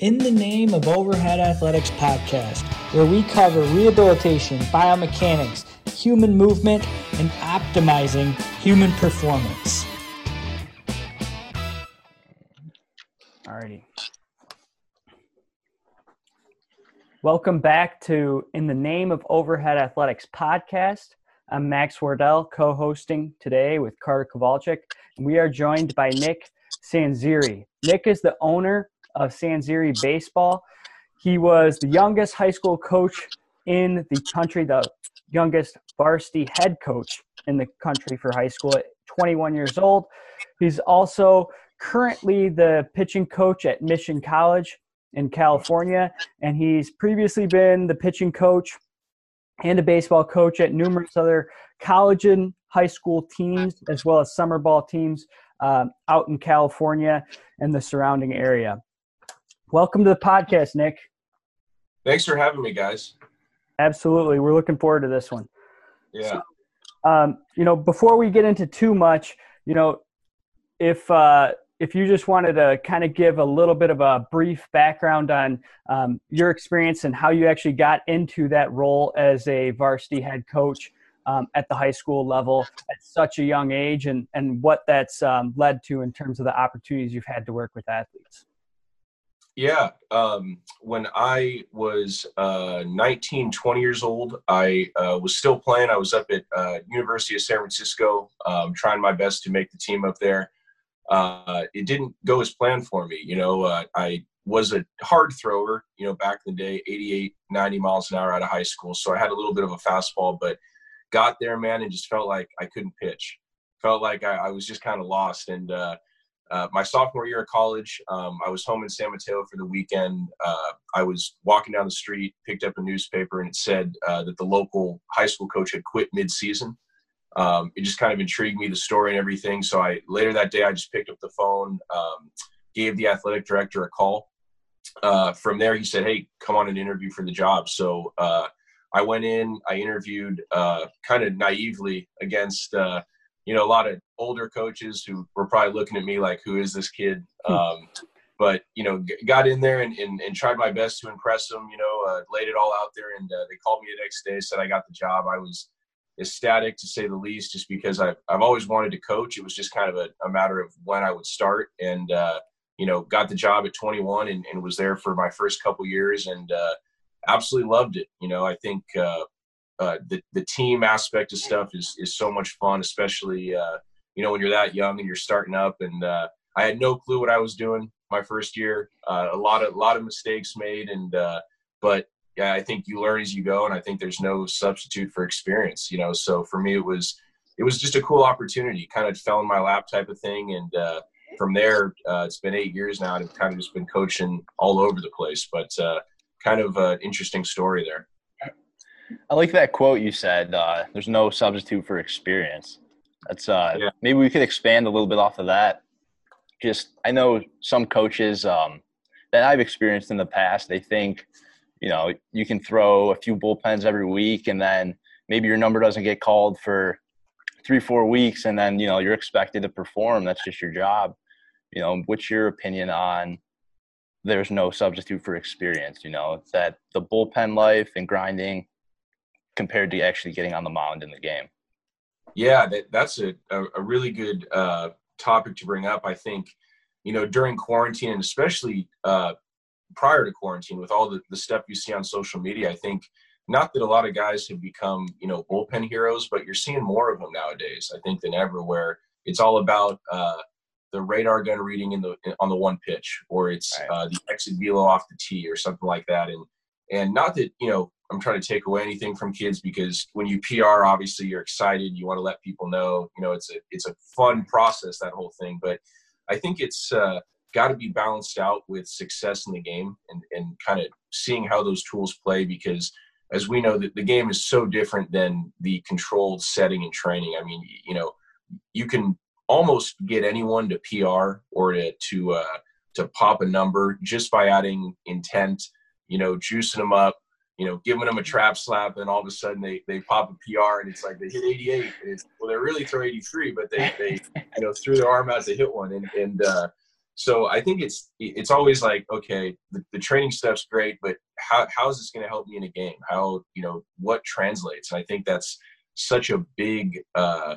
In the Name of Overhead Athletics podcast, where we cover rehabilitation, biomechanics, human movement, and optimizing human performance. Alrighty. Welcome back to In the Name of Overhead Athletics podcast. I'm Max Wardell, co hosting today with Carter Kowalczyk, and we are joined by Nick Sanziri. Nick is the owner of Sanziri Baseball. He was the youngest high school coach in the country, the youngest varsity head coach in the country for high school at 21 years old. He's also currently the pitching coach at Mission College in California, and he's previously been the pitching coach and a baseball coach at numerous other college and high school teams, as well as summer ball teams um, out in California and the surrounding area. Welcome to the podcast, Nick. Thanks for having me, guys. Absolutely. We're looking forward to this one. Yeah. So, um, you know, before we get into too much, you know, if uh, if you just wanted to kind of give a little bit of a brief background on um, your experience and how you actually got into that role as a varsity head coach um, at the high school level at such a young age and, and what that's um, led to in terms of the opportunities you've had to work with athletes. Yeah. Um, when I was uh, 19, 20 years old, I uh, was still playing. I was up at uh, University of San Francisco, um, trying my best to make the team up there. Uh, it didn't go as planned for me. You know, uh, I was a hard thrower, you know, back in the day, 88, 90 miles an hour out of high school. So I had a little bit of a fastball, but got there, man, and just felt like I couldn't pitch. Felt like I, I was just kind of lost. And uh, my sophomore year of college, um, I was home in San Mateo for the weekend. Uh, I was walking down the street, picked up a newspaper, and it said uh, that the local high school coach had quit mid-season. Um, it just kind of intrigued me, the story and everything. So I later that day, I just picked up the phone, um, gave the athletic director a call. Uh, from there, he said, "Hey, come on and interview for the job." So uh, I went in, I interviewed uh, kind of naively against you know, a lot of older coaches who were probably looking at me like, who is this kid? Um, but, you know, g- got in there and, and, and, tried my best to impress them, you know, uh, laid it all out there. And uh, they called me the next day, said I got the job. I was ecstatic to say the least, just because I've, I've always wanted to coach. It was just kind of a, a matter of when I would start. And, uh, you know, got the job at 21 and, and was there for my first couple years and uh, absolutely loved it. You know, I think uh, the the team aspect of stuff is is so much fun, especially uh, you know when you're that young and you're starting up. And uh, I had no clue what I was doing my first year. Uh, a lot of a lot of mistakes made, and uh, but yeah, I think you learn as you go, and I think there's no substitute for experience. You know, so for me it was it was just a cool opportunity, kind of fell in my lap type of thing, and from there it's been eight years now, and I've kind of just been coaching all over the place, but kind of an interesting story there. I like that quote you said. Uh, There's no substitute for experience. That's uh, yeah. maybe we could expand a little bit off of that. Just I know some coaches um, that I've experienced in the past. They think, you know, you can throw a few bullpens every week, and then maybe your number doesn't get called for three, four weeks, and then you know you're expected to perform. That's just your job. You know, what's your opinion on there's no substitute for experience. You know, that the bullpen life and grinding compared to actually getting on the mound in the game. Yeah, that, that's a, a, really good uh, topic to bring up. I think, you know, during quarantine and especially uh, prior to quarantine with all the, the stuff you see on social media, I think not that a lot of guys have become, you know, bullpen heroes, but you're seeing more of them nowadays, I think, than ever, where it's all about uh, the radar gun reading in the on the one pitch, or it's right. uh, the exit velo off the tee, or something like that. And and not that you know I'm trying to take away anything from kids because when you PR, obviously you're excited. You want to let people know. You know, it's a it's a fun process that whole thing. But I think it's uh, got to be balanced out with success in the game and and kind of seeing how those tools play because as we know that the game is so different than the controlled setting and training. I mean, you know, you can almost get anyone to PR or to to uh, to pop a number just by adding intent. You know, juicing them up you know, giving them a trap slap, and all of a sudden they, they pop a PR, and it's like they hit 88, and it's well, they really throw 83, but they they you know threw their arm out to hit one, and and uh, so I think it's it's always like okay, the, the training stuff's great, but how how is this going to help me in a game? How you know what translates? And I think that's such a big uh,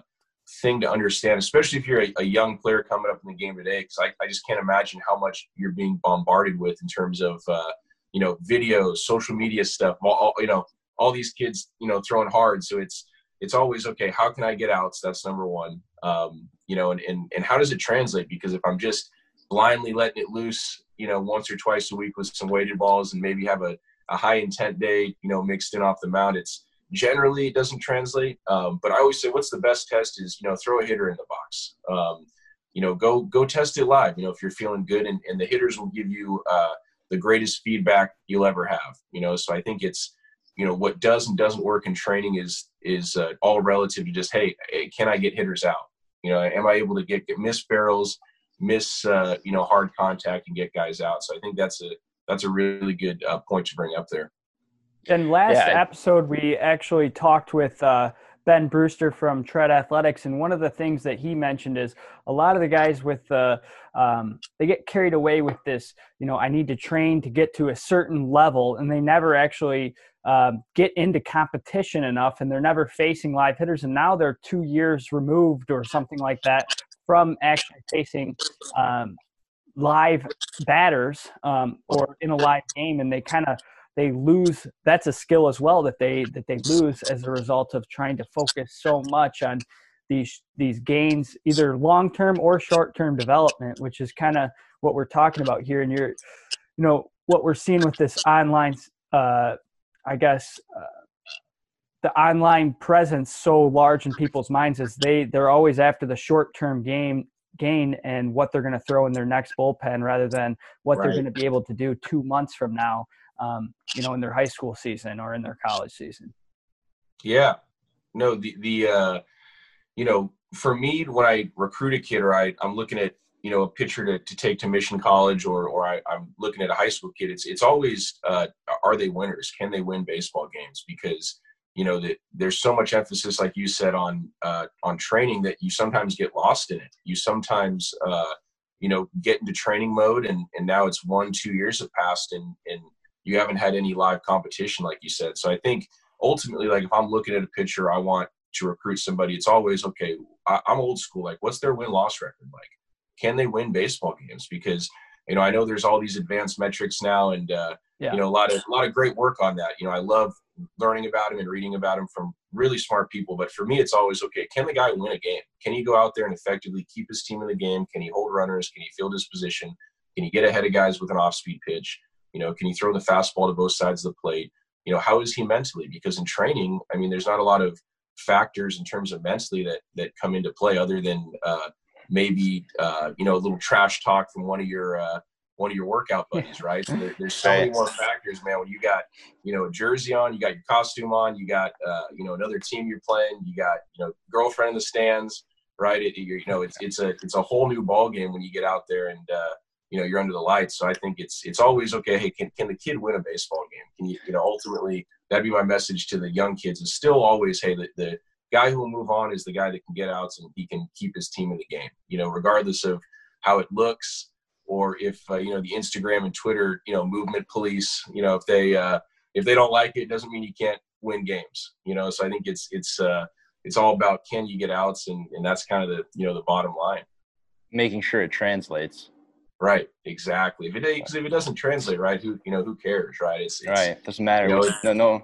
thing to understand, especially if you're a, a, young player coming up in the game today. Because I, I just can't imagine how much you're being bombarded with in terms of uh, you know videos, social media stuff. All, you know all these kids you know throwing hard, so it's it's always okay. How can I get outs? That's number one. Um, you know, and, and and how does it translate? Because if I'm just blindly letting it loose, you know, once or twice a week with some weighted balls and maybe have a, a high intent day, you know, mixed in off the mound. It's generally it doesn't translate. Um, but I always say, what's the best test is, you know, throw a hitter in the box. Um, you know, go go test it live. You know, if you're feeling good, and, and the hitters will give you uh, the greatest feedback you'll ever have. You know, so I think it's you know what does and doesn't work in training is is uh, all relative to just hey, hey, can I get hitters out? You know, am I able to get, get miss barrels? miss uh, you know hard contact and get guys out. So I think that's a that's a really good uh, point to bring up there. And last yeah, episode, we actually talked with uh, Ben Brewster from Tread Athletics, and one of the things that he mentioned is a lot of the guys with the um, they get carried away with this. You know, I need to train to get to a certain level, and they never actually um, get into competition enough, and they're never facing live hitters. And now they're two years removed or something like that from actually facing um, live batters um, or in a live game, and they kind of they lose. That's a skill as well that they that they lose as a result of trying to focus so much on these these gains, either long term or short term development, which is kind of what we're talking about here. And you're, you know, what we're seeing with this online, uh, I guess. Uh, the online presence so large in people's minds is they they're always after the short term game gain and what they're going to throw in their next bullpen rather than what right. they're going to be able to do two months from now um, you know in their high school season or in their college season. Yeah. No the the uh you know for me when i recruit a kid or I, i'm looking at you know a pitcher to, to take to mission college or or I, am looking at a high school kid it's it's always uh, are they winners? Can they win baseball games? Because you know that there's so much emphasis like you said on uh, on training that you sometimes get lost in it. You sometimes uh, you know get into training mode and and now it's one two years have passed and and you haven't had any live competition like you said so i think ultimately like if i'm looking at a pitcher i want to recruit somebody it's always okay I, i'm old school like what's their win loss record like can they win baseball games because you know i know there's all these advanced metrics now and uh, yeah. you know a lot of a lot of great work on that you know i love learning about him and reading about him from really smart people. But for me, it's always okay. Can the guy win a game? Can he go out there and effectively keep his team in the game? Can he hold runners? Can he field his position? Can he get ahead of guys with an off-speed pitch? You know, can he throw the fastball to both sides of the plate? You know, how is he mentally? Because in training, I mean, there's not a lot of factors in terms of mentally that that come into play other than uh, maybe uh, you know a little trash talk from one of your uh, one of your workout buddies, right? So there, there's so many more factors, man. When you got, you know, a jersey on, you got your costume on, you got, uh, you know, another team you're playing, you got, you know, girlfriend in the stands, right? It, you know, it's it's a it's a whole new ball game when you get out there and uh, you know you're under the lights. So I think it's it's always okay. Hey, can can the kid win a baseball game? Can you you know ultimately that'd be my message to the young kids. Is still always hey the the guy who will move on is the guy that can get outs and he can keep his team in the game. You know, regardless of how it looks or if uh, you know the Instagram and Twitter you know movement police you know if they uh, if they don't like it, it doesn't mean you can't win games you know so I think it's it's uh, it's all about can you get outs and, and that's kind of the you know the bottom line making sure it translates right exactly if it if it doesn't translate right who you know who cares right it's, it's right doesn't matter you know, no no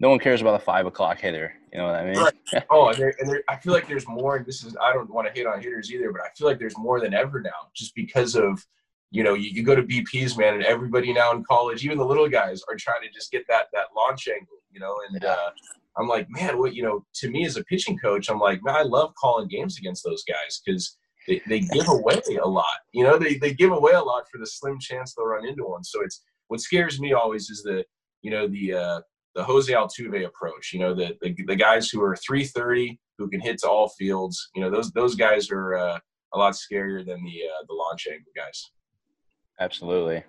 no one cares about the five o'clock hitter. You know what I mean? Right. oh, and, there, and there, I feel like there's more. This is I don't want to hate on hitters either, but I feel like there's more than ever now, just because of you know, you, you go to BP's, man, and everybody now in college, even the little guys, are trying to just get that that launch angle, you know. And uh, I'm like, man, what you know, to me as a pitching coach, I'm like, man, I love calling games against those guys because they, they give away a lot. You know, they, they give away a lot for the slim chance they'll run into one. So it's what scares me always is the you know the uh, the Jose Altuve approach. You know, the, the the guys who are 330 who can hit to all fields. You know, those those guys are uh, a lot scarier than the uh, the launch angle guys. Absolutely.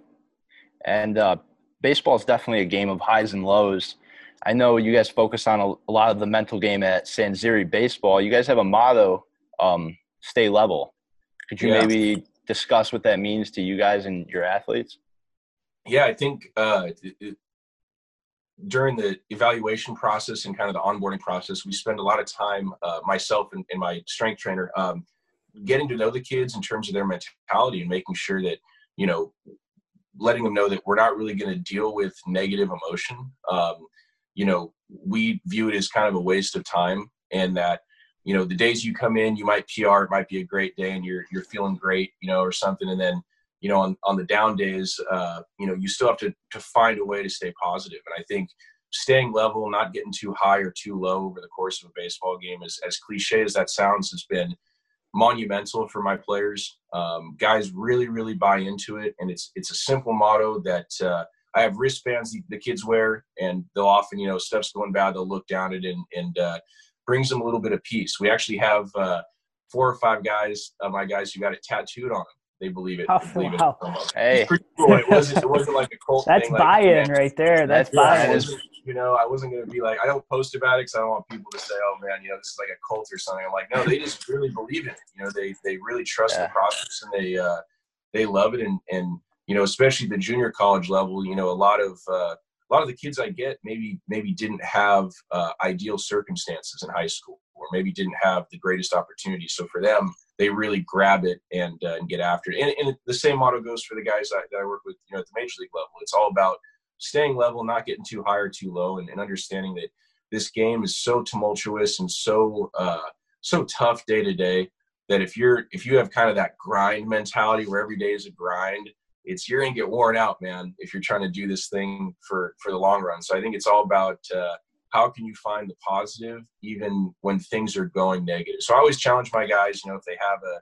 And uh, baseball is definitely a game of highs and lows. I know you guys focus on a, a lot of the mental game at Sanziri Baseball. You guys have a motto, um, stay level. Could you yeah. maybe discuss what that means to you guys and your athletes? Yeah, I think uh, it, it, during the evaluation process and kind of the onboarding process, we spend a lot of time, uh, myself and, and, my strength trainer, um, getting to know the kids in terms of their mentality and making sure that, you know, letting them know that we're not really going to deal with negative emotion. Um, you know, we view it as kind of a waste of time and that, you know, the days you come in, you might PR, it might be a great day and you're, you're feeling great, you know, or something. And then, you know, on, on the down days, uh, you know, you still have to, to find a way to stay positive. And I think staying level, not getting too high or too low over the course of a baseball game is as cliche as that sounds has been monumental for my players. Um, guys really, really buy into it. And it's, it's a simple motto that, uh, I have wristbands the, the kids wear and they'll often, you know, stuff's going bad. They'll look down at it and, and, uh, brings them a little bit of peace. We actually have, uh, four or five guys, uh, my guys who got it tattooed on them they believe it. Oh, they believe wow. it. Hey, cool. it wasn't. It wasn't like a cult. That's thing, buy-in like, right there. That's yeah, buy-in. You know, I wasn't going to be like, I don't post about it because I don't want people to say, "Oh man, you know, this is like a cult or something." I'm like, no, they just really believe in it. You know, they they really trust Yeah. the process and they uh, they love it. And and you know, especially the junior college level, you know, a lot of uh, a lot of the kids I get maybe maybe didn't have uh, ideal circumstances in high school, or maybe didn't have the greatest opportunities. So for them, they really grab it and uh, and get after it. And, and the same motto goes for the guys that, that I work with, you know, at the major league level. It's all about staying level, not getting too high or too low, and, and understanding that this game is so tumultuous and so uh, so tough day to day that if you're if you have kind of that grind mentality where every day is a grind, it's you're gonna get worn out, man. If you're trying to do this thing for for the long run, so I think it's all about uh, how can you find the positive even when things are going negative. So I always challenge my guys, you know, if they have a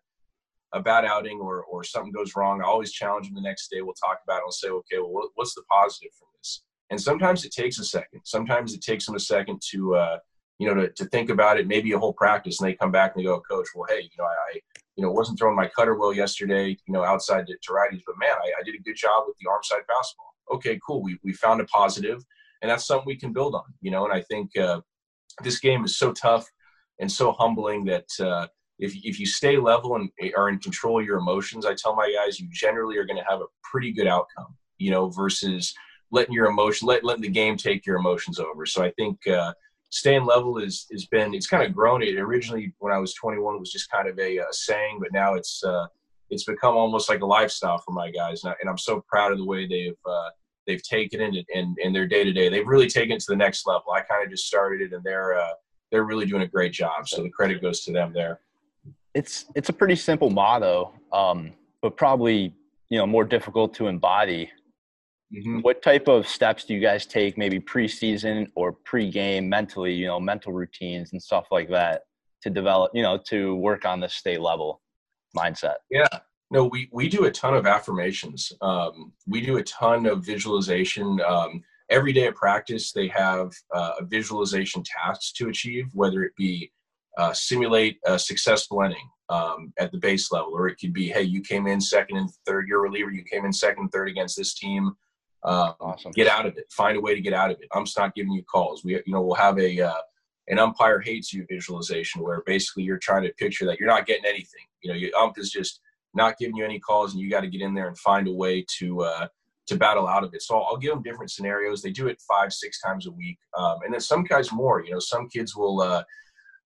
a bad outing or or something goes wrong, I always challenge them the next day. We'll talk about it. I'll say, okay, well, what's the positive from this? And sometimes it takes a second. Sometimes it takes them a second to, uh, you know, to, to think about it. Maybe a whole practice, and they come back and they go, Coach, well, hey, you know, I, you know, wasn't throwing my cutter well yesterday, you know, outside to, to righties, but man, I, I did a good job with the arm side fastball. Okay, cool. We we found a positive, and that's something we can build on, you know. And I think uh, this game is so tough and so humbling that. Uh, if, if you stay level and are in control of your emotions, I tell my guys, you generally are going to have a pretty good outcome, you know, versus letting your emotion, let, letting the game take your emotions over. So I think uh, staying level is, has been, it's kind of grown. It originally, when I was 21, it was just kind of a, a saying, but now it's, uh, it's become almost like a lifestyle for my guys. And, I, am so proud of the way they've, uh, they've taken it and in their day to day. They've really taken it to the next level. I kind of just started it and they're, uh, they're really doing a great job. So the credit goes to them there it's it's a pretty simple motto, um, but probably you know more difficult to embody. Mm-hmm. What type of steps do you guys take, maybe preseason or pre-game, mentally? You know, mental routines and stuff like that to develop. You know, to work on the stay level mindset. Yeah. No, we, we do a ton of affirmations. Um, we do a ton of visualization. Um, every day at practice, they have uh, a visualization task to achieve, whether it be uh, simulate a successful inning um, at the base level, or it could be, hey, you came in second and third, you're a reliever, you came in second and third against this team. Awesome. Get out of it. Find a way to get out of it. Ump's not giving you calls. We, you know, we'll have a uh, an umpire hates you visualization where basically you're trying to picture that you're not getting anything. You know, your ump is just not giving you any calls, and you got to get in there and find a way to uh, to battle out of it. So I'll give them different scenarios. They do it five, six times a week, um, and then some guys more. You know, some kids will uh,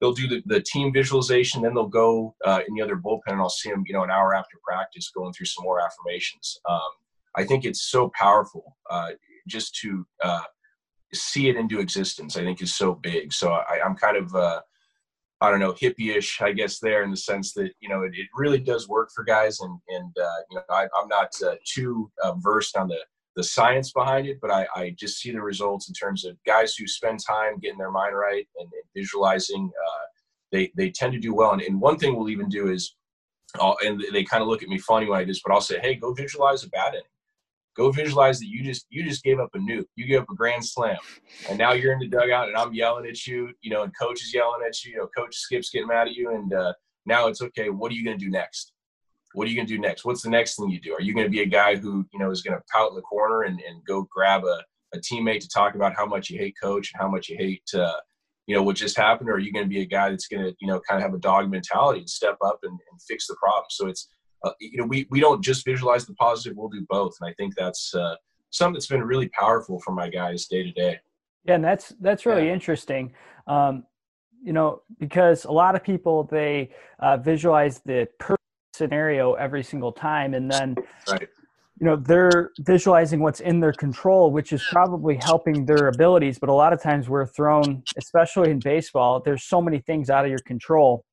they'll do the, the team visualization, then they'll go uh, in the other bullpen, and I'll see them, you know, an hour after practice going through some more affirmations. Um, I think it's so powerful uh, just to uh, see it into existence. I think is so big. So I, am kind of, uh, I don't know, hippie-ish, I guess, there in the sense that you know it, it really does work for guys, and and uh, you know I, am not uh, too versed on the the science behind it, but I, I, just see the results in terms of guys who spend time getting their mind right and, and visualizing. Uh, they they tend to do well. And, and one thing we'll even do is, I'll, and they kind of look at me funny when I do this, but I'll say, hey, go visualize a bad inning. Go visualize that you just you just gave up a nuke. You gave up a grand slam, and now you're in the dugout, and I'm yelling at you. You know, and coach is yelling at you. You know, coach Skip's getting mad at you, and uh, now it's okay. What are you going to do next? what are you going to do next? What's the next thing you do? Are you going to be a guy who, you know, is going to pout in the corner and, and go grab a, a teammate to talk about how much you hate coach and how much you hate, uh, you know, what just happened? Or are you going to be a guy that's going to, you know, kind of have a dog mentality and step up and, and fix the problem? So it's, uh, you know, we we don't just visualize the positive; we'll do both, and I think that's uh, something that's been really powerful for my guys day to day. Yeah, and that's that's really yeah. interesting. Um, you know, because a lot of people they uh, visualize the perfect scenario every single time, and then right. you know they're visualizing what's in their control, which is probably helping their abilities. But a lot of times we're thrown, especially in baseball, there's so many things out of your control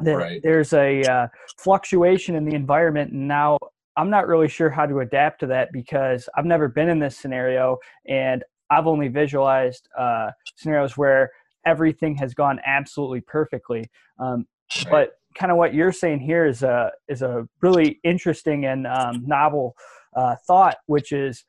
that right. there's a uh, fluctuation in the environment, and now I'm not really sure how to adapt to that because I've never been in this scenario and I've only visualized uh, scenarios where everything has gone absolutely perfectly. Um, right. But kind of what you're saying here is a is a really interesting and um, novel uh, thought, which is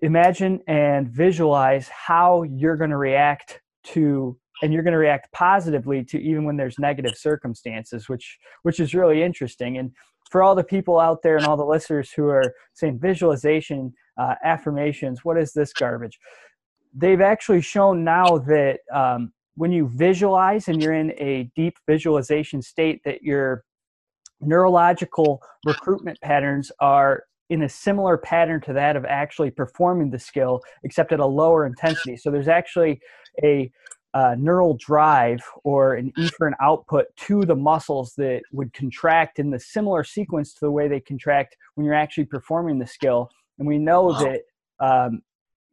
imagine and visualize how you're going to react to and you're going to react positively to even when there's negative circumstances which which is really interesting. And for all the people out there and all the listeners who are saying visualization uh, affirmations what is this garbage? They've actually shown now that um, when you visualize and you're in a deep visualization state that your neurological recruitment patterns are in a similar pattern to that of actually performing the skill except at a lower intensity. So there's actually a uh, neural drive or an efferent output to the muscles that would contract in the similar sequence to the way they contract when you're actually performing the skill. And we know wow. that um,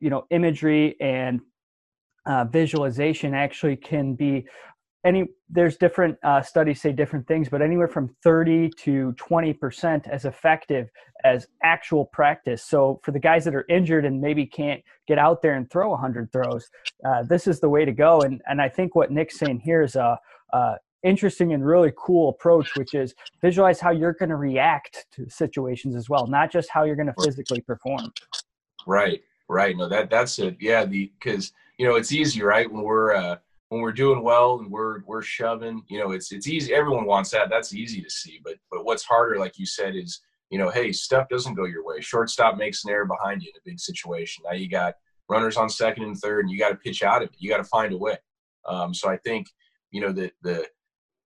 you know imagery and uh, visualization actually can be any there's different uh, studies say different things but anywhere from 30 to 20 percent as effective as actual practice. So for the guys that are injured and maybe can't get out there and throw 100 throws uh, this is the way to go. And and i think what nick's saying here is a, a interesting and really cool approach which is visualize how you're going to react to situations as well not just how you're going to physically perform. Right right. No that that's it. Yeah the because you know it's easy right when we're uh when we're doing well and we're we're shoving, you know, it's it's easy. Everyone wants that. That's easy to see. But but what's harder, like you said, is you know, hey, stuff doesn't go your way. Shortstop makes an error behind you in a big situation. Now you got runners on second and third, and you got to pitch out of it. You got to find a way. Um, so I think you know the the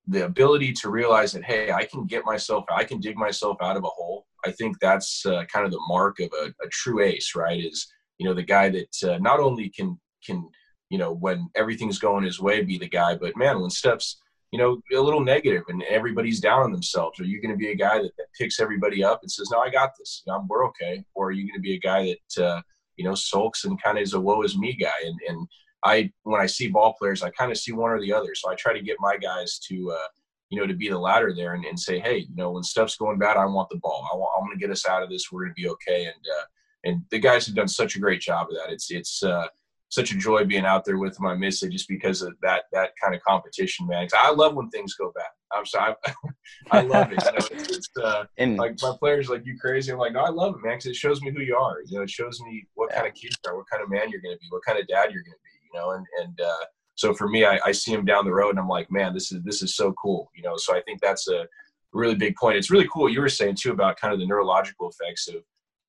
the ability to realize that hey, I can get myself, I can dig myself out of a hole. I think that's uh, kind of the mark of a, a, true ace, right? Is you know the guy that uh, not only can can you know, when everything's going his way, be the guy. But man, when stuff's, you know, a little negative and everybody's down on themselves, are you going to be a guy that, that picks everybody up and says, no, I got this. We're okay. Or are you going to be a guy that, uh, you know, sulks and kind of is a woe is me guy? And, and I, when I see ball players, I kind of see one or the other. So I try to get my guys to, uh, you know, to be the latter there and, and say, hey, you know, when stuff's going bad, I want the ball. I want, I'm going to get us out of this. We're going to be okay. And, uh, and the guys have done such a great job of that. It's, it's, uh, such a joy being out there with my missus just because of that that kind of competition, man. I love when things go bad. I'm sorry, I, love it. You know, it's, it's uh, and, like my players like you crazy. I'm like, no, I love it, man, because it shows me who you are. You know, it shows me what yeah. kind of kid you are, what kind of man you're going to be, what kind of dad you're going to be. You know, and and uh, so for me, I, I see him down the road, and I'm like, man, this is this is so cool. You know, so I think that's a really big point. It's really cool what you were saying too about kind of the neurological effects of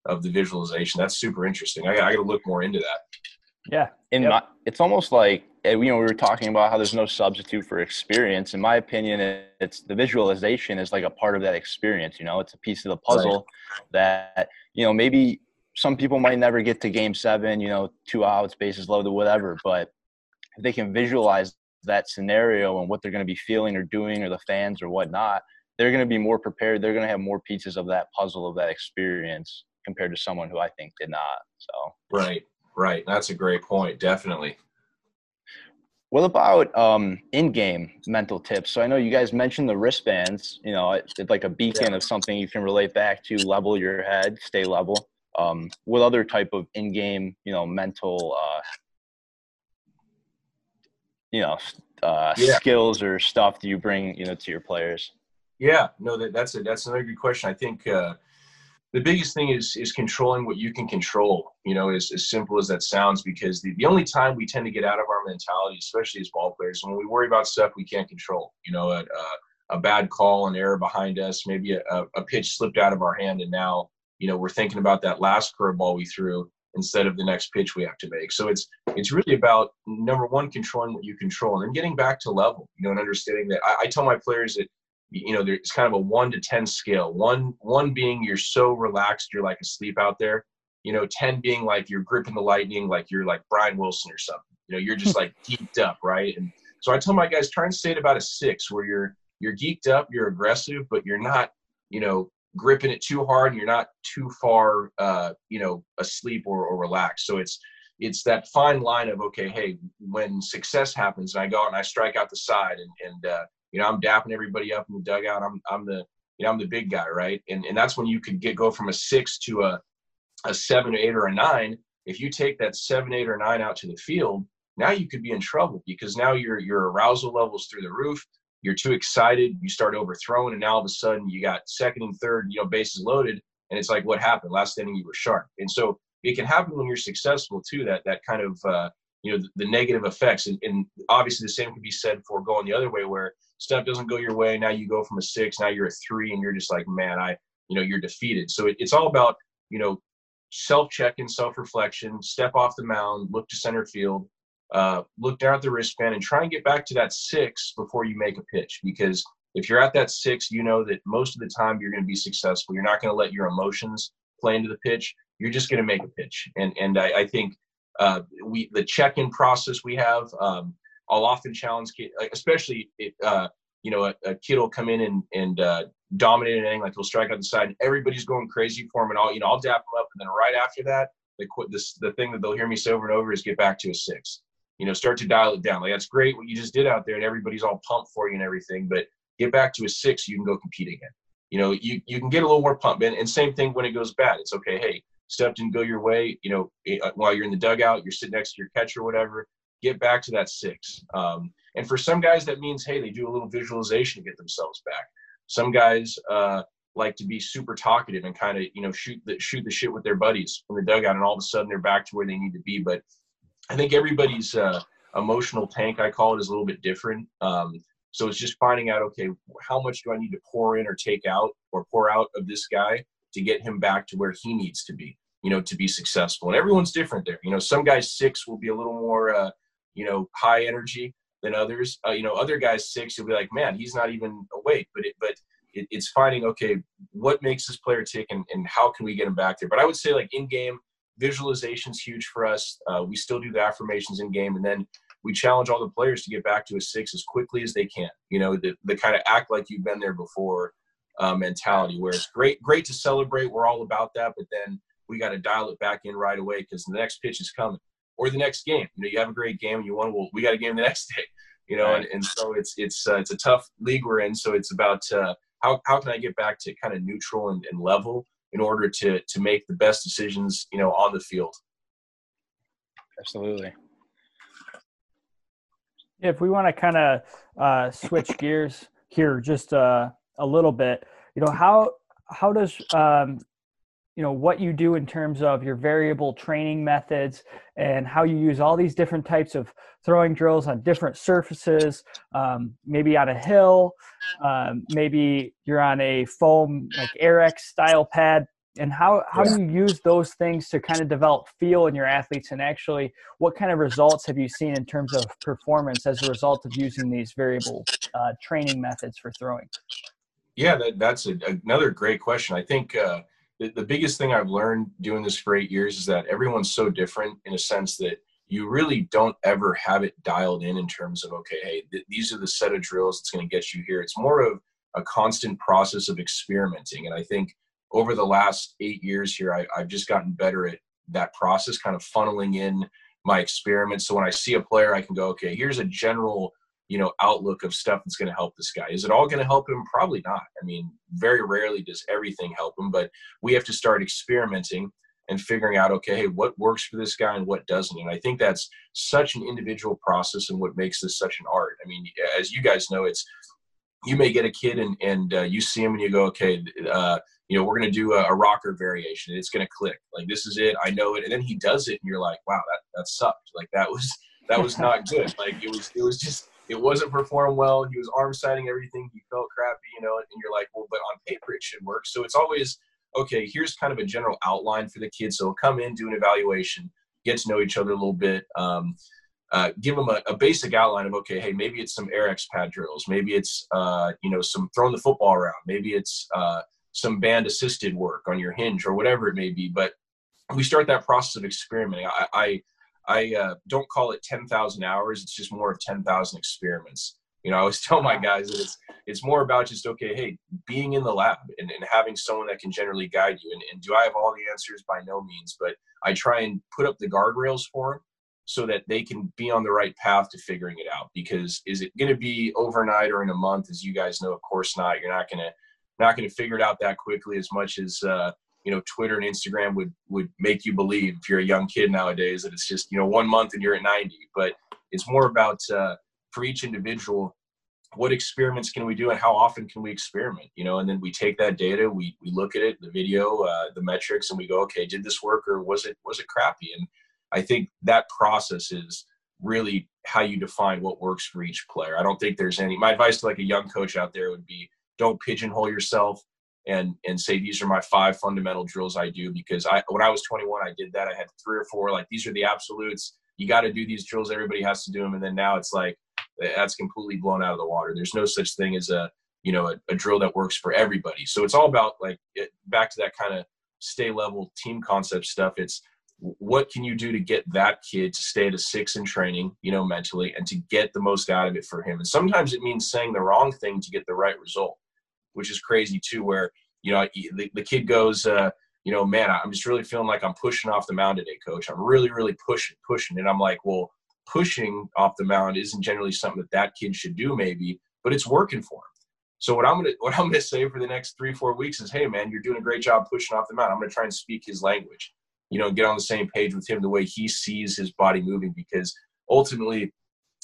of the visualization. That's super interesting. I, I got to look more into that. Yeah. In yep. my, it's almost like eh, you know we were talking about how there's no substitute for experience. In my opinion, it's the visualization is like a part of that experience. You know, it's a piece of the puzzle right. that you know maybe some people might never get to game seven. You know, two outs, bases loaded, whatever. But if they can visualize that scenario and what they're going to be feeling or doing, or the fans or whatnot, they're going to be more prepared. They're going to have more pieces of that puzzle of that experience compared to someone who I think did not. So right. Right. That's a great point. Definitely. What about um, in-game mental tips? So I know you guys mentioned the wristbands. You know, it's like a beacon yeah. of something you can relate back to, level your head, stay level. Um, what other type of in-game, you know, mental, uh, you know, uh, yeah. skills or stuff do you bring, you know, to your players? Yeah, no, that, that's a that's another good question. I think uh, the biggest thing is is controlling what you can control you know as, as simple as that sounds because the, the only time we tend to get out of our mentality especially as ball players when we worry about stuff we can't control you know a, a, a bad call an error behind us maybe a, a pitch slipped out of our hand and now you know we're thinking about that last curveball we threw instead of the next pitch we have to make. So it's it's really about number one controlling what you control and then getting back to level you know and understanding that. I, I tell my players that you know, there's kind of a one to 10 scale. One, one being you're so relaxed, you're like asleep out there. You know, 10 being like you're gripping the lightning, like you're like Brian Wilson or something. You know, you're just like geeked up, right? And so I tell my guys, try and stay at about a six where you're, you're geeked up, you're aggressive, but you're not, you know, gripping it too hard and you're not too far, uh, you know, asleep or, or relaxed. So it's, it's that fine line of, okay, hey, when success happens and I go out and I strike out the side and, and, uh, you know, I'm dapping everybody up in the dugout. I'm I'm the you know I'm the big guy, right? And and that's when you could get go from a six to a a seven, eight, or a nine. If you take that seven, eight, or nine out to the field, now you could be in trouble because now your your arousal levels through the roof. You're too excited. You start overthrowing, and now all of a sudden you got second and third, you know, bases loaded, and it's like, what happened? Last inning you were sharp, and so it can happen when you're successful too. That that kind of uh, you know the, the negative effects, and, and obviously the same can be said for going the other way, where stuff doesn't go your way. Now you go from a six, now you're a three, and you're just like, man, I, you know, you're defeated. So it, it's all about, you know, self checking, self reflection, step off the mound, look to center field, uh, look down at the wristband, and try and get back to that six before you make a pitch. Because if you're at that six, you know that most of the time you're going to be successful. You're not going to let your emotions play into the pitch. You're just going to make a pitch. And and I, I think uh, we the check-in process we have. Um, I'll often challenge, especially if, uh, you know, a, a, kid will come in and, and uh, dominate an inning, like he'll strike out the side, and everybody's going crazy for him, and I'll, you know, I'll dap him up, and then right after that, quit. This the thing that they'll hear me say over and over is get back to a six. You know, start to dial it down. Like that's great what you just did out there, and everybody's all pumped for you and everything, but get back to a six, you can go compete again. You know, you you can get a little more pumped, and, and same thing when it goes bad. It's okay. Hey, stuff didn't go your way. You know, eh, uh, while you're in the dugout, you're sitting next to your catcher, or whatever get back to that six. Um, and for some guys, that means, hey, they do a little visualization to get themselves back. Some guys uh, like to be super talkative and kind of, you know, shoot the, shoot the shit with their buddies in the dugout, and all of a sudden they're back to where they need to be. But I think everybody's uh, emotional tank, I call it, is a little bit different. Um, so it's just finding out, okay, how much do I need to pour in or take out or pour out of this guy to get him back to where he needs to be, you know, to be successful. And everyone's different there. You know, some guys six will be a little more uh, you know, high energy than others. Uh, you know, other guys six, you'll be like, man, he's not even awake. But it, but it, it's finding okay, what makes this player tick, and, and how can we get him back there? But I would say like in game visualization is huge for us. Uh, we still do the affirmations in game, and then we challenge all the players to get back to a six as quickly as they can. You know, the, the kind of act like you've been there before uh, mentality, where it's great, great to celebrate. We're all about that, but then we got to dial it back in right away because the next pitch is coming or the next game. You know, you have a great game and you won. Well, we got a game the next day. You know, right. and, and so it's it's uh, it's a tough league we're in. So it's about uh, how how can I get back to kind of neutral and, and level in order to to make the best decisions. You know, on the field. Absolutely. If we want to kind of uh, switch gears here just uh, a little bit, you know how how does um, you know what you do in terms of your variable training methods and how you use all these different types of throwing drills on different surfaces um, maybe on a hill um, maybe you're on a foam like Airex style pad and how, how do you use those things to kind of develop feel in your athletes? And actually what kind of results have you seen in terms of performance as a result of using these variable uh, training methods for throwing yeah that, that's a, another great question. I think uh, the, the biggest thing I've learned doing this for eight years is that everyone's so different in a sense that you really don't ever have it dialed in in terms of okay hey th- these are the set of drills that's going to get you here. It's more of a constant process of experimenting. And i think over the last eight years here I, i've just gotten better at that process kind of funneling in my experiments. So when i see a player i can go okay here's a general you know outlook of stuff that's going to help this guy. Is it all going to help him? Probably not. I mean very rarely does everything help him but we have to start experimenting and figuring out okay hey what works for this guy and what doesn't. And i think that's such an individual process and what makes this such an art. I mean as you guys know it's you may get a kid and and uh, you see him and you go okay uh, you know we're going to do a, a, rocker variation. It's going to click. Like this is it. I know it. And then he does it and you're like wow that that sucked. Like that was that was not good. Like it was it was just it wasn't performing well. He was arm sighting everything. He felt crappy, you know, and you're like, well, but on paper it should work. So it's always, okay, here's kind of a general outline for the kids. So come in, do an evaluation, get to know each other a little bit. Um, uh, give them a, a, basic outline of okay, hey, maybe it's some Airex pad drills, maybe it's uh, you know some throwing the football around, maybe it's uh, some band assisted work on your hinge or whatever it may be. But we start that process of experimenting. I I, I uh, don't call it ten thousand hours; it's just more of ten thousand experiments. You know, I always tell my guys that it's it's more about just okay, hey, being in the lab and, and having someone that can generally guide you. And, and do I have all the answers? By no means, but I try and put up the guardrails for them so that they can be on the right path to figuring it out. Because is it going to be overnight or in a month? As you guys know, of course not. You're not going to not going to figure it out that quickly as much as uh, you know Twitter and Instagram would would make you believe if you're a young kid nowadays that it's just you know one month and you're at 90. But it's more about uh, for each individual what experiments can we do and how often can we experiment you know and then we take that data we we look at it the video uh, the metrics and we go okay did this work or was it was it crappy and I think that process is really how you define what works for each player. I don't think there's any. My advice to like a young coach out there would be don't pigeonhole yourself and and say these are my five fundamental drills I do because I when I was 21 I did that. I had three or four like these are the absolutes. You got to do these drills. Everybody has to do them. And then now it's like that's completely blown out of the water. There's no such thing as a you know a, a drill that works for everybody. So it's all about like it, back to that kind of stay level team concept stuff. It's what can you do to get that kid to stay at a six in training, you know, mentally, and to get the most out of it for him? And sometimes it means saying the wrong thing to get the right result, which is crazy too. Where you know the, the kid goes, uh, you know, man, I'm just really feeling like I'm pushing off the mound today, coach. I'm really, really pushing, pushing, and I'm like, well, pushing off the mound isn't generally something that that kid should do, maybe, but it's working for him. So what I'm gonna what I'm gonna say for the next three four weeks is, hey man, you're doing a great job pushing off the mound. I'm gonna try and speak his language you know, get on the same page with him the way he sees his body moving. Because ultimately,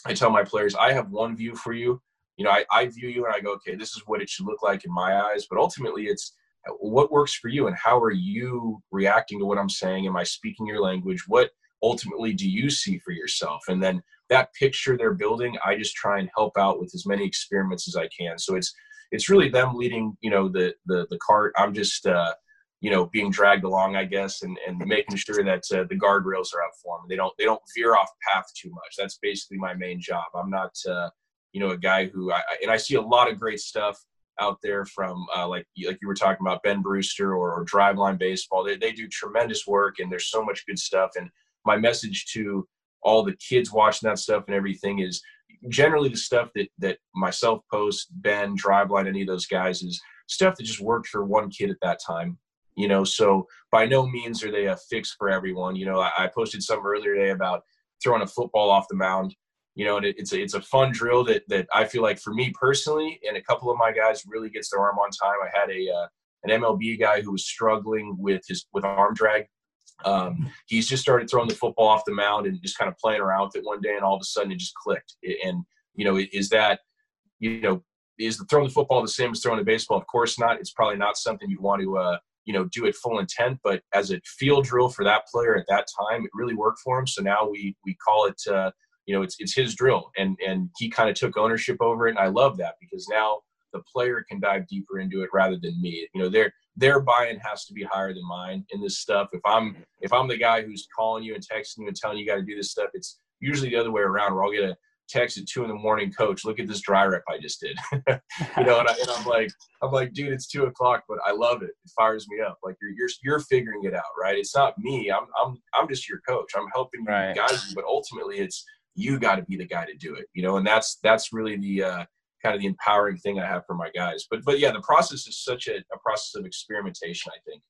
I tell my players, I have one view for you. You know, I, I view you and I go, okay, this is what it should look like in my eyes. But ultimately, it's what works for you and how are you reacting to what I'm saying? Am I speaking your language? What ultimately do you see for yourself? And then that picture they're building, I just try and help out with as many experiments as I can. So it's it's really them leading, you know, the the the cart. I'm just uh, you know being dragged along i guess and, and making sure that uh, the guardrails are up for them they don't they don't veer off path too much that's basically my main job i'm not uh, you know a guy who I, and i see a lot of great stuff out there from uh, like like you were talking about ben brewster or, or driveline baseball. They, they do tremendous work and there's so much good stuff. And my message to all the kids watching that stuff and everything is generally the stuff that that myself post ben driveline any of those guys is stuff that just worked for one kid at that time you know? So by no means are they a fix for everyone. You know i, I posted some earlier today about throwing a football off the mound you know and it, it's a, it's a fun drill that that i feel like for me personally and a couple of my guys really gets their arm on time. I had a uh, an mlb guy who was struggling with his with arm drag. Um, he's just started throwing the football off the mound and just kind of playing around with it one day and all of a sudden it just clicked. And you know is that you know is the throwing the football the same as throwing a baseball? Of course not. It's probably not something you want to uh, you know do at full intent but as a field drill for that player at that time it really worked for him. So now we we call it uh, you know it's it's his drill and and he kind of took ownership over it and I love that because now the player can dive deeper into it rather than me you know their their buy-in has to be higher than mine in this stuff if I'm if I'm the guy who's calling you and texting you and telling you, you got to do this stuff it's usually the other way around where I'll get a text at two in the morning, coach, look at this dry rep I just did. you know, and, I, am like, I'm like, dude, it's two o'clock, but I love it. It fires me up. Like you're, you're, you're figuring it out, right? It's not me. I'm, I'm, I'm just your coach. I'm helping you right. guide you, but ultimately it's, you got to be the guy to do it, you know? And that's, that's really the, uh, kind of the empowering thing I have for my guys. But, but yeah, the process is such a, a process of experimentation, I think.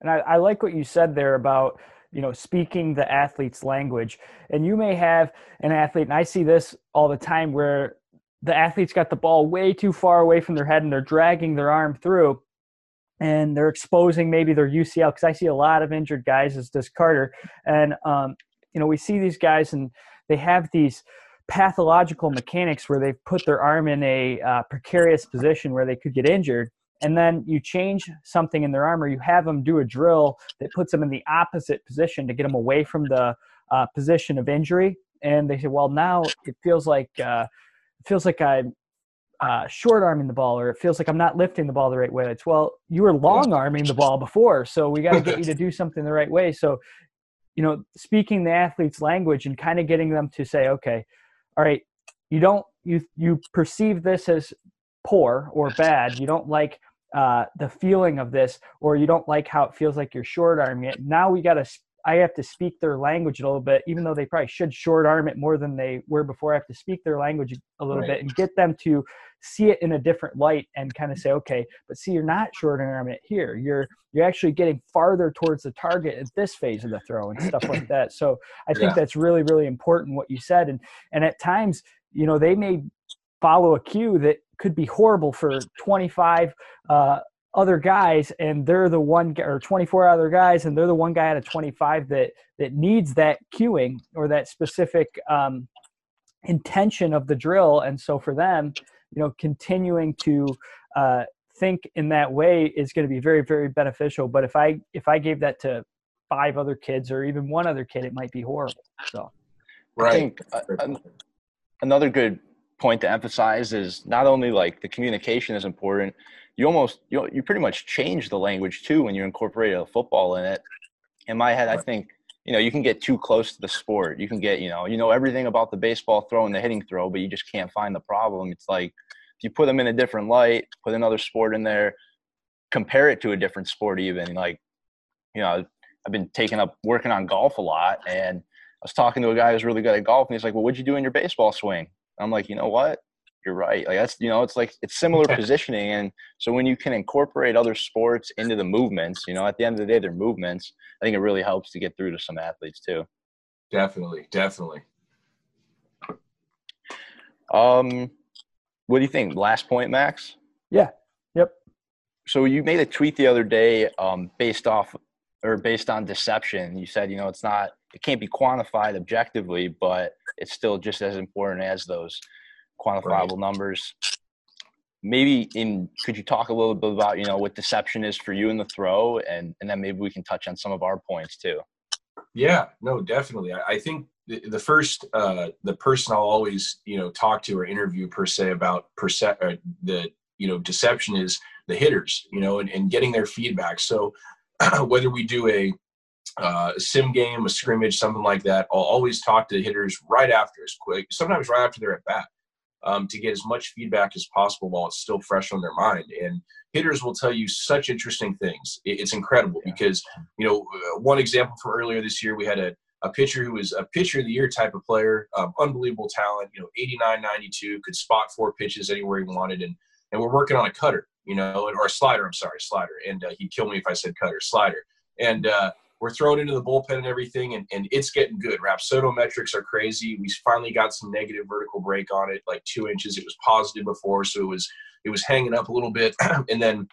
And I, I like what you said there about, you know speaking the athlete's language and you may have an athlete and i see this all the time where the athlete's got the ball way too far away from their head and they're dragging their arm through and they're exposing maybe their ucl because i see a lot of injured guys as does carter and um, you know we see these guys and they have these pathological mechanics where they've put their arm in a uh, precarious position where they could get injured and then you change something in their arm or you have them do a drill that puts them in the opposite position to get them away from the uh, position of injury. And they say well now it feels like uh, it feels like i'm uh, short arming the ball or it feels like i'm not lifting the ball the right way. It's well you were long arming the ball before so we got to get you to do something the right way. So you know, speaking the athlete's language and kind of getting them to say, okay, all right, you don't you you perceive this as poor or bad. You don't like uh, the feeling of this, or you don't like how it feels like you're short arming it. Now we got to I have to speak their language a little bit, even though they probably should short arm it more than they were before. I have to speak their language a little right. bit and get them to see it in a different light and kind of say, okay, but see, you're not short arming it here. You're you're actually getting farther towards the target at this phase of the throw and stuff like that. So I think yeah. that's really really important what you said. And and at times, you know, they may follow a cue that could be horrible for 25 uh, other guys and they're the one or 24 other guys and they're the one guy out of 25 that that needs that cueing or that specific um, intention of the drill. And so for them you know continuing to uh, think in that way is going to be very very beneficial. But if i if i gave that to five other kids or even one other kid it might be horrible so. Right. i think uh, another good point to emphasize is not only like the communication is important you almost you you pretty much change the language too when you incorporate a football in it. In my head, I think you know you can get too close to the sport. You can get you know you know everything about the baseball throw and the hitting throw, but you just can't find the problem. It's like if you put them in a different light, put another sport in there, compare it to a different sport, even like you know I've been taking up working on golf a lot, and I was talking to a guy who's really good at golf, and he's like, "Well, what'd you do in your baseball swing?" I'm like, "You know what? You're right. Like that's you know, it's like it's similar positioning, and so when you can incorporate other sports into the movements, you know, at the end of the day, they're movements. I think it really helps to get through to some athletes too. Definitely, definitely. Um, what do you think? Last point, Max. Yeah. Yep. So you made a tweet the other day, um, based off or based on deception. You said, you know, it's not, it can't be quantified objectively, but it's still just as important as those quantifiable right. numbers. Maybe in could you talk a little bit about you know what deception is for you in the throw, and and then maybe we can touch on some of our points too. Yeah, no, definitely. I, I think the, the first uh, the person I'll always you know talk to or interview per se about perce- uh, the you know deception is the hitters, you know, and, and getting their feedback. So whether we do a uh, a sim game, a scrimmage, something like that, I'll always talk to the hitters right after, as quick, sometimes right after they're at bat um, to get as much feedback as possible while it's still fresh on their mind. And hitters will tell you such interesting things. It's incredible yeah. because, you know, uh, one example from earlier this year, we had a, a pitcher who was a pitcher of the year type of player, um, unbelievable talent, you know, 89, 92, could spot four pitches anywhere he wanted. And, and we're working on a cutter, you know, or a slider, I'm sorry, slider. And uh, he'd kill me if I said cutter, slider. And, uh, we're throwing into the bullpen and everything, and, and it's getting good. Rapsodo metrics are crazy. We finally got some negative vertical break on it, like two inches. It was positive before, so it was it was hanging up a little bit, and then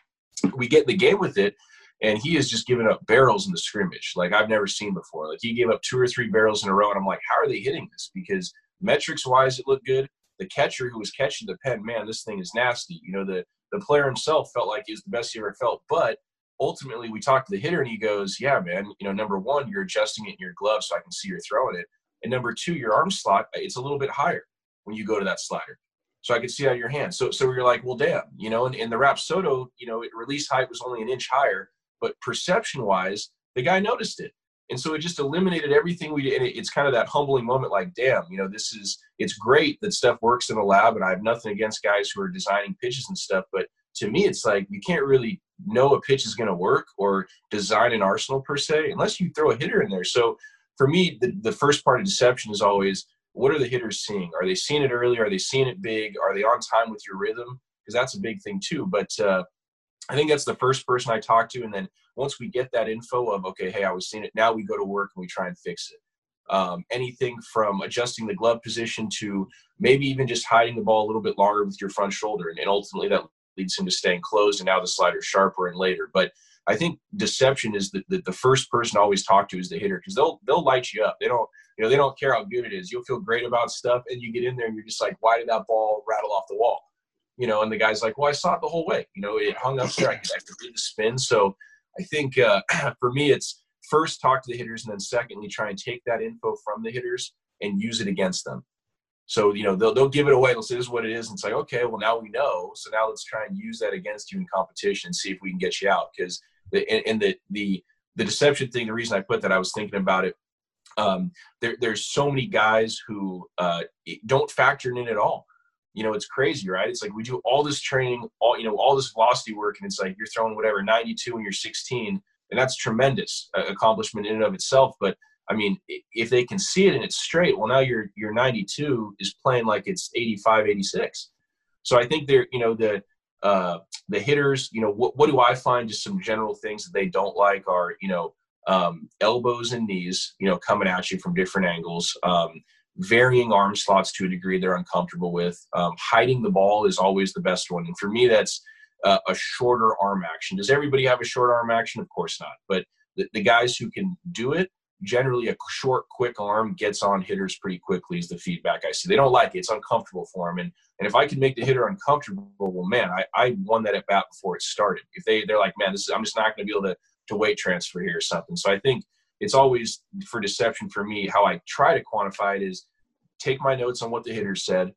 we get in the game with it, and he is just giving up barrels in the scrimmage like I've never seen before. Like he gave up two or three barrels in a row, and I'm like, how are they hitting this? Because metrics wise, it looked good. The catcher who was catching the pen, man, this thing is nasty. You know, the the player himself felt like he was the best he ever felt, but ultimately we talked to the hitter and he goes, yeah, man, you know, number one, you're adjusting it in your glove so I can see you're throwing it. And number two, your arm slot, it's a little bit higher when you go to that slider. So I could see out your hand. So, so you're like, well, damn, you know, and in the Rapsodo, you know, it release height was only an inch higher, but perception wise, the guy noticed it. And so it just eliminated everything we did. And it's kind of that humbling moment like, damn, you know, this is, it's great that stuff works in the lab. And I have nothing against guys who are designing pitches and stuff. But to me, it's like, you can't really know a pitch is going to work or design an arsenal per se unless you throw a hitter in there. So for me, the, the first part of deception is always what are the hitters seeing? Are they seeing it early? Are they seeing it big? Are they on time with your rhythm? Because that's a big thing too. But uh, I think that's the first person I talk to. And then once we get that info of, okay, hey, I was seeing it, now we go to work and we try and fix it. Um, anything from adjusting the glove position to maybe even just hiding the ball a little bit longer with your front shoulder. And, and ultimately that leads him to staying closed, and now the slider sharper and later. But I think deception is the, the, the first person I always talk to is the hitter because they'll they'll light you up. They don't you know they don't care how good it is. You'll feel great about stuff, and you get in there and you're just like, why did that ball rattle off the wall? You know, and the guy's like, well, I saw it the whole way. You know, it hung up there. I could, I could read the spin. So I think uh, for me, it's first talk to the hitters, and then secondly, try and take that info from the hitters and use it against them. So, you know, they'll, they'll give it away. They'll say, this is what it is. And it's like, okay, well, now we know. So now let's try and use that against you in competition and see if we can get you out. Because the, and, and the, the, the deception thing, the reason I put that, I was thinking about it um, there, there's so many guys who uh, don't factor in at all. You know, it's crazy, right? It's like we do all this training, all you know, all this velocity work, and it's like you're throwing whatever 92 when you're 16, and that's tremendous uh, accomplishment in and of itself. But I mean, if they can see it and it's straight, well, now your your 92 is playing like it's 85, 86. So I think they're, you know, the uh, the hitters, you know, what what do I find? Just some general things that they don't like are, you know, um, elbows and knees, you know, coming at you from different angles. Um, varying arm slots to a degree they're uncomfortable with. Um, hiding the ball is always the best one, and for me, that's uh, a shorter arm action. Does everybody have a short arm action? Of course not, but the, the guys who can do it generally a short, quick arm gets on hitters pretty quickly is the feedback I see. They don't like it. It's uncomfortable for them. And, and if I can make the hitter uncomfortable, well, man, I, I won that at bat before it started. If they, they're like, man, this is, I'm just not going to be able to, to weight transfer here or something. So I think it's always for deception for me, how I try to quantify it is take my notes on what the hitter said,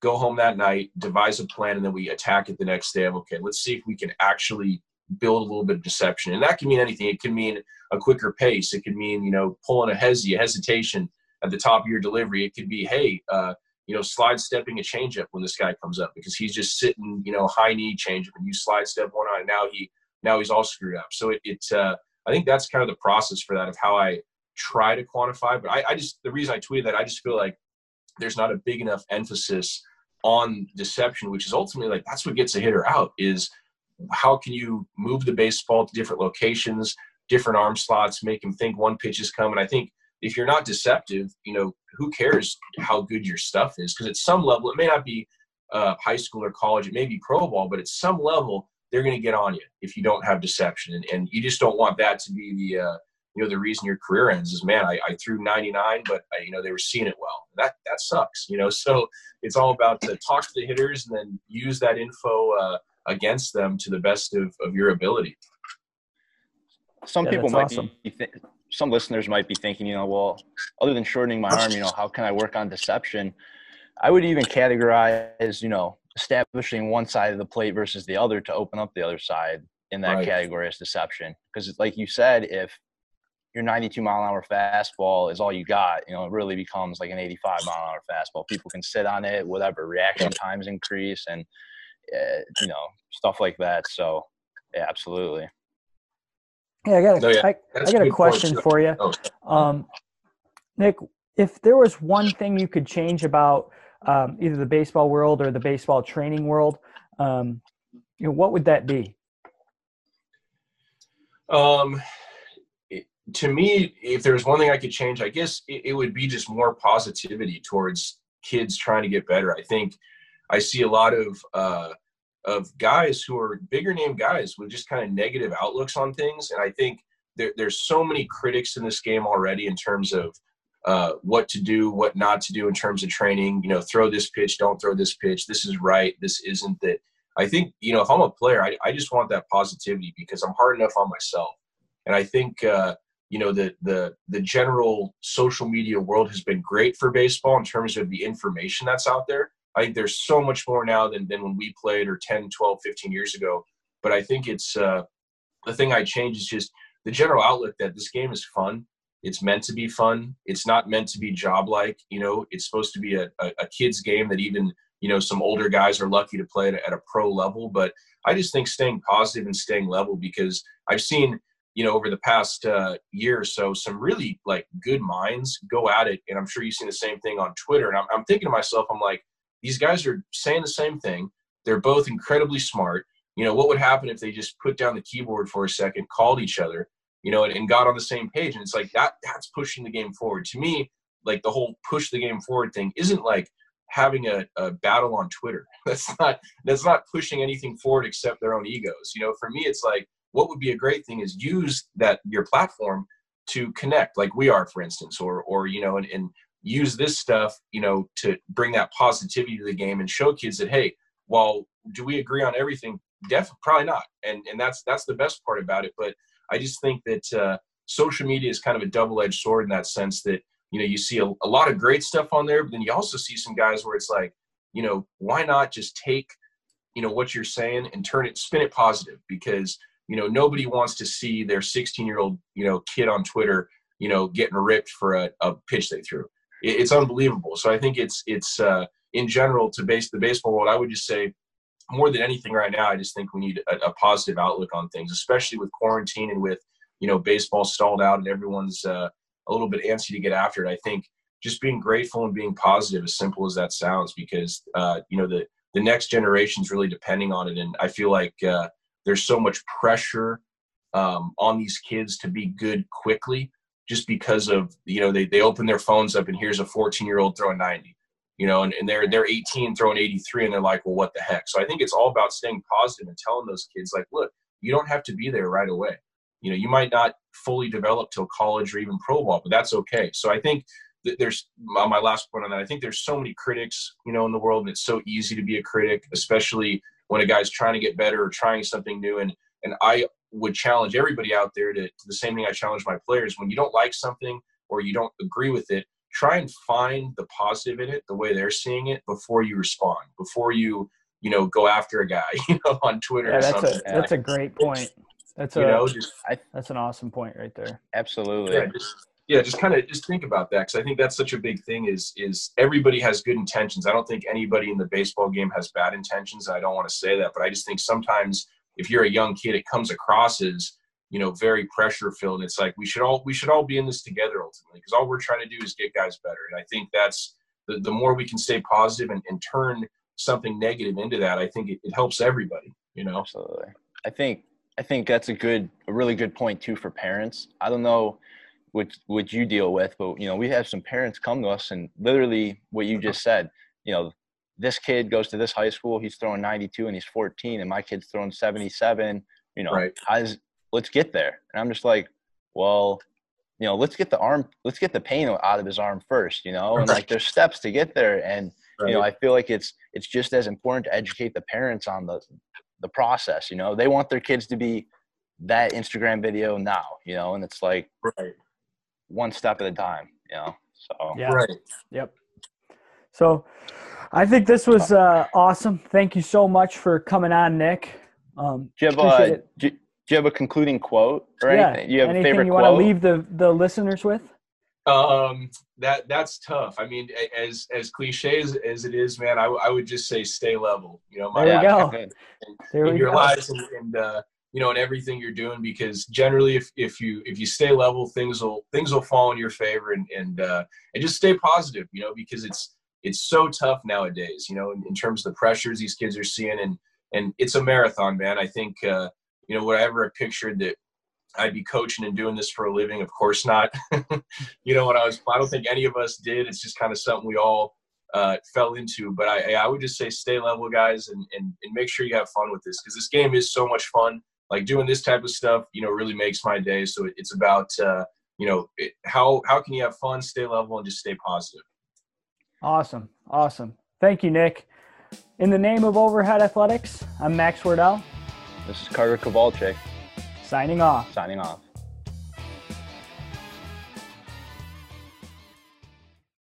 go home that night, devise a plan, and then we attack it the next day okay, let's see if we can actually build a little bit of deception. And that can mean anything. It can mean a quicker pace. It could mean, you know, pulling a hesi, a hesitation at the top of your delivery. It could be, hey, uh, you know, slide stepping a changeup when this guy comes up because he's just sitting, you know, high knee changeup and you slide step one on and now he now he's all screwed up. So it, it uh, I think that's kind of the process for that of how I try to quantify. But I, I just the reason I tweeted that I just feel like there's not a big enough emphasis on deception, which is ultimately like that's what gets a hitter out is how can you move the baseball to different locations, different arm slots, make him think one pitch is coming. I think if you're not deceptive, you know, who cares how good your stuff is? Because at some level, it may not be uh, high school or college, it may be pro ball, but at some level, they're going to get on you if you don't have deception. And, and you just don't want that to be the, uh, you know, the reason your career ends is, man, I, I threw 99, but, I, you know, they were seeing it well. That, that sucks, you know? So it's all about to talk to the hitters and then use that info uh, against them to the best of, of your ability some yeah, people might awesome. be th- some listeners might be thinking, you know, well, other than shortening my arm, you know, how can I work on deception? I would even categorize, you know, establishing one side of the plate versus the other to open up the other side in that right. category as deception. Because, like you said, if your 92 mile an hour fastball is all you got, you know, it really becomes like an 85 mile an hour fastball. People can sit on it, whatever, reaction times increase, and you know, stuff like that. So, yeah, absolutely. Yeah, I got a, no, yeah. I, I got a question for you. Oh. Um, Nick, if there was one thing you could change about um, either the baseball world or the baseball training world, um, you know, what would that be? Um, to me, if there was one thing I could change, I guess it, it would be just more positivity towards kids trying to get better. I think I see a lot of uh, of guys who are bigger name guys with just kind of negative outlooks on things. And I think there, there's so many critics in this game already in terms of uh, what to do, what not to do in terms of training. You know, throw this pitch, don't throw this pitch. This is right. This isn't that. I think you know if I'm a player, I, I just want that positivity because I'm hard enough on myself. And I think uh, you know the the the general social media world has been great for baseball in terms of the information that's out there. I think there's so much more now than, than when we played or 10, 12, 15 years ago. But I think it's uh, the thing I change is just the general outlook that this game is fun. It's meant to be fun. It's not meant to be job like. You know, it's supposed to be a, a, a kid's game that even you know some older guys are lucky to play at a, at a pro level. But I just think staying positive and staying level because I've seen you know over the past uh, year or so some really like good minds go at it, and I'm sure you've seen the same thing on Twitter. And I'm, I'm thinking to myself, I'm like these guys are saying the same thing. They're both incredibly smart. You know, what would happen if they just put down the keyboard for a second, called each other, you know, and, and got on the same page? And it's like that that's pushing the game forward. To me, like the whole push the game forward thing isn't like having a, a battle on Twitter. That's not that's not pushing anything forward except their own egos. You know, for me it's like what would be a great thing is use that your platform to connect like we are for instance or or you know and, and use this stuff, you know, to bring that positivity to the game and show kids that, hey, well, do we agree on everything? Definitely, probably not. And and that's that's the best part about it. But I just think that uh, social media is kind of a double-edged sword in that sense that you know you see a, a lot of great stuff on there, but then you also see some guys where it's like, you know, why not just take you know what you're saying and turn it, spin it positive because you know nobody wants to see their 16 year old you know kid on Twitter you know, getting ripped for a, a pitch they threw. It, it's unbelievable. So I think it's it's uh, in general to base the baseball world. I would just say more than anything right now, I just think we need a, a positive outlook on things, especially with quarantine and with you know baseball stalled out and everyone's uh, a little bit antsy to get after it. I think just being grateful and being positive, as simple as that sounds, because uh, you know the the next generation is really depending on it, and I feel like uh, there's so much pressure um, on these kids to be good quickly, just because of you know they they open their phones up and here's a 14 year old throwing 90, you know, and, and they're they're 18 throwing 83, and they're like, well, what the heck? So I think it's all about staying positive and telling those kids like, look, you don't have to be there right away. You know, you might not fully develop till college or even pro ball, but that's okay. So I think there's my last point on that. I think there's so many critics, you know, in the world, and it's so easy to be a critic, especially when a guy's trying to get better or trying something new. And and I would challenge everybody out there to, to the same thing I challenge my players. When you don't like something or you don't agree with it, try and find the positive in it, the way they're seeing it, before you respond, before you you know go after a guy, you know, on Twitter. Yeah, that's a that's a great point. That's a you know, just, that's an awesome point right there. Absolutely. Yeah, just, yeah, just kind of just think about that because I think that's such a big thing. Is is everybody has good intentions. I don't think anybody in the baseball game has bad intentions. I don't want to say that, but I just think sometimes if you're a young kid, it comes across as you know very pressure filled. It's like we should all we should all be in this together ultimately because all we're trying to do is get guys better. And I think that's the, the more we can stay positive and, and turn something negative into that, I think it, it helps everybody. You know, absolutely. I think I think that's a good, a really good point too for parents. I don't know what what you deal with, but you know, we have some parents come to us and literally what you uh-huh. just said, you know, this kid goes to this high school, he's throwing 92 and he's 14, and my kid's throwing 77. You know, right. how's let's get there. And I'm just like, well, you know, let's get the arm, let's get the pain out of his arm first, you know, and like there's steps to get there. And, right. you know, I feel like it's, it's just as important to educate the parents on the, the process, you know, they want their kids to be that Instagram video now, you know, and it's like, right one step at a time, you know. So yeah. Right. Yep. So I think this was uh, awesome. Thank you so much for coming on, Nick. Um, do, you have a, do, do, you have a concluding quote or yeah. anything? You have anything a favorite you want to leave the, the listeners with? Um, that that's tough. I mean, as as cliche as, as it is, man, I, I would just say stay level. You know, my there we go. In, there in we your go. lives and, and uh, you know, in everything you're doing because generally if, if you if you stay level, things will things will fall in your favor and and uh, and just stay positive, you know, because it's it's so tough nowadays, you know, in, in terms of the pressures these kids are seeing and and it's a marathon, man. I think uh, you know, whatever I pictured that I'd be coaching and doing this for a living, of course not. you know, when I was I don't think any of us did. It's just kind of something we all uh, fell into. But I, I would just say stay level, guys, and, and, and make sure you have fun with this because this game is so much fun like doing this type of stuff, you know, really makes my day. So it's about, uh, you know, it, how how can you have fun, stay level, and just stay positive. Awesome, awesome. Thank you, Nick. In the name of Overhead Athletics, I'm Max Wardell. This is Carter Kowalczyk. Signing off. Signing off.